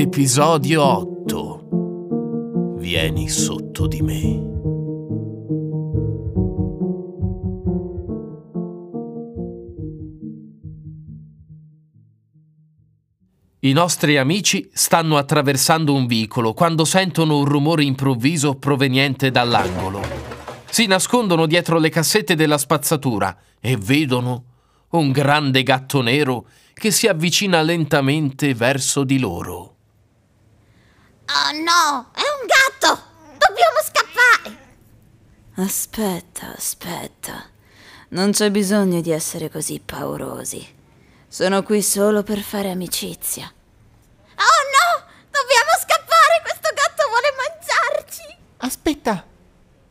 Episodio 8 Vieni sotto di me. I nostri amici stanno attraversando un vicolo quando sentono un rumore improvviso proveniente dall'angolo. Si nascondono dietro le cassette della spazzatura e vedono un grande gatto nero che si avvicina lentamente verso di loro. Oh no, è un gatto! Dobbiamo scappare! Aspetta, aspetta. Non c'è bisogno di essere così paurosi. Sono qui solo per fare amicizia. Oh no! Dobbiamo scappare! Questo gatto vuole mangiarci! Aspetta!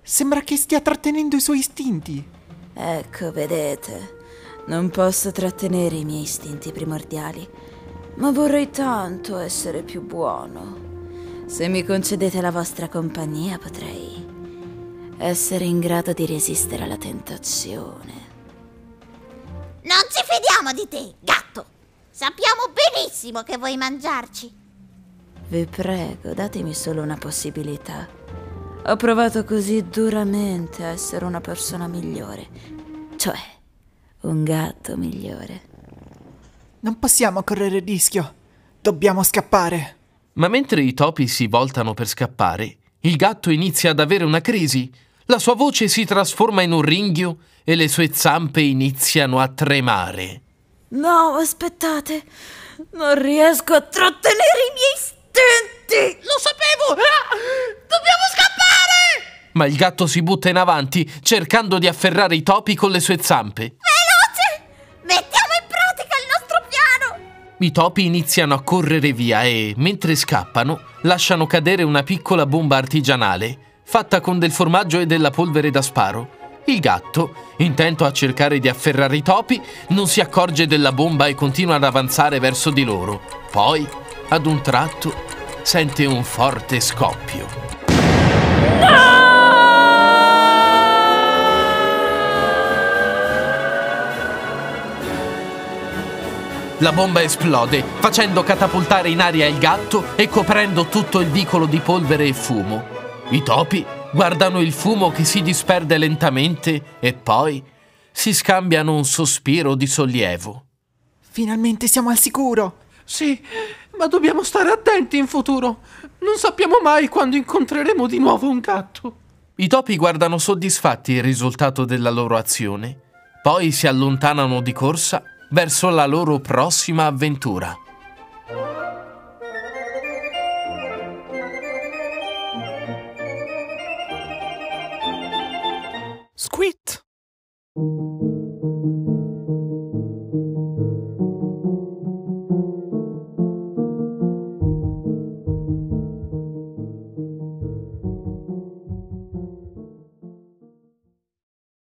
Sembra che stia trattenendo i suoi istinti. Ecco, vedete. Non posso trattenere i miei istinti primordiali, ma vorrei tanto essere più buono. Se mi concedete la vostra compagnia potrei essere in grado di resistere alla tentazione. Non ci fidiamo di te, gatto! Sappiamo benissimo che vuoi mangiarci. Vi prego, datemi solo una possibilità. Ho provato così duramente a essere una persona migliore, cioè un gatto migliore. Non possiamo correre rischio. Dobbiamo scappare. Ma mentre i topi si voltano per scappare, il gatto inizia ad avere una crisi. La sua voce si trasforma in un ringhio e le sue zampe iniziano a tremare. No, aspettate. Non riesco a trattenere i miei istinti. Lo sapevo! Ah! Dobbiamo scappare! Ma il gatto si butta in avanti, cercando di afferrare i topi con le sue zampe. I topi iniziano a correre via e, mentre scappano, lasciano cadere una piccola bomba artigianale, fatta con del formaggio e della polvere da sparo. Il gatto, intento a cercare di afferrare i topi, non si accorge della bomba e continua ad avanzare verso di loro. Poi, ad un tratto, sente un forte scoppio. No! La bomba esplode, facendo catapultare in aria il gatto e coprendo tutto il vicolo di polvere e fumo. I topi guardano il fumo che si disperde lentamente e poi si scambiano un sospiro di sollievo. Finalmente siamo al sicuro. Sì, ma dobbiamo stare attenti in futuro. Non sappiamo mai quando incontreremo di nuovo un gatto. I topi guardano soddisfatti il risultato della loro azione. Poi si allontanano di corsa verso la loro prossima avventura.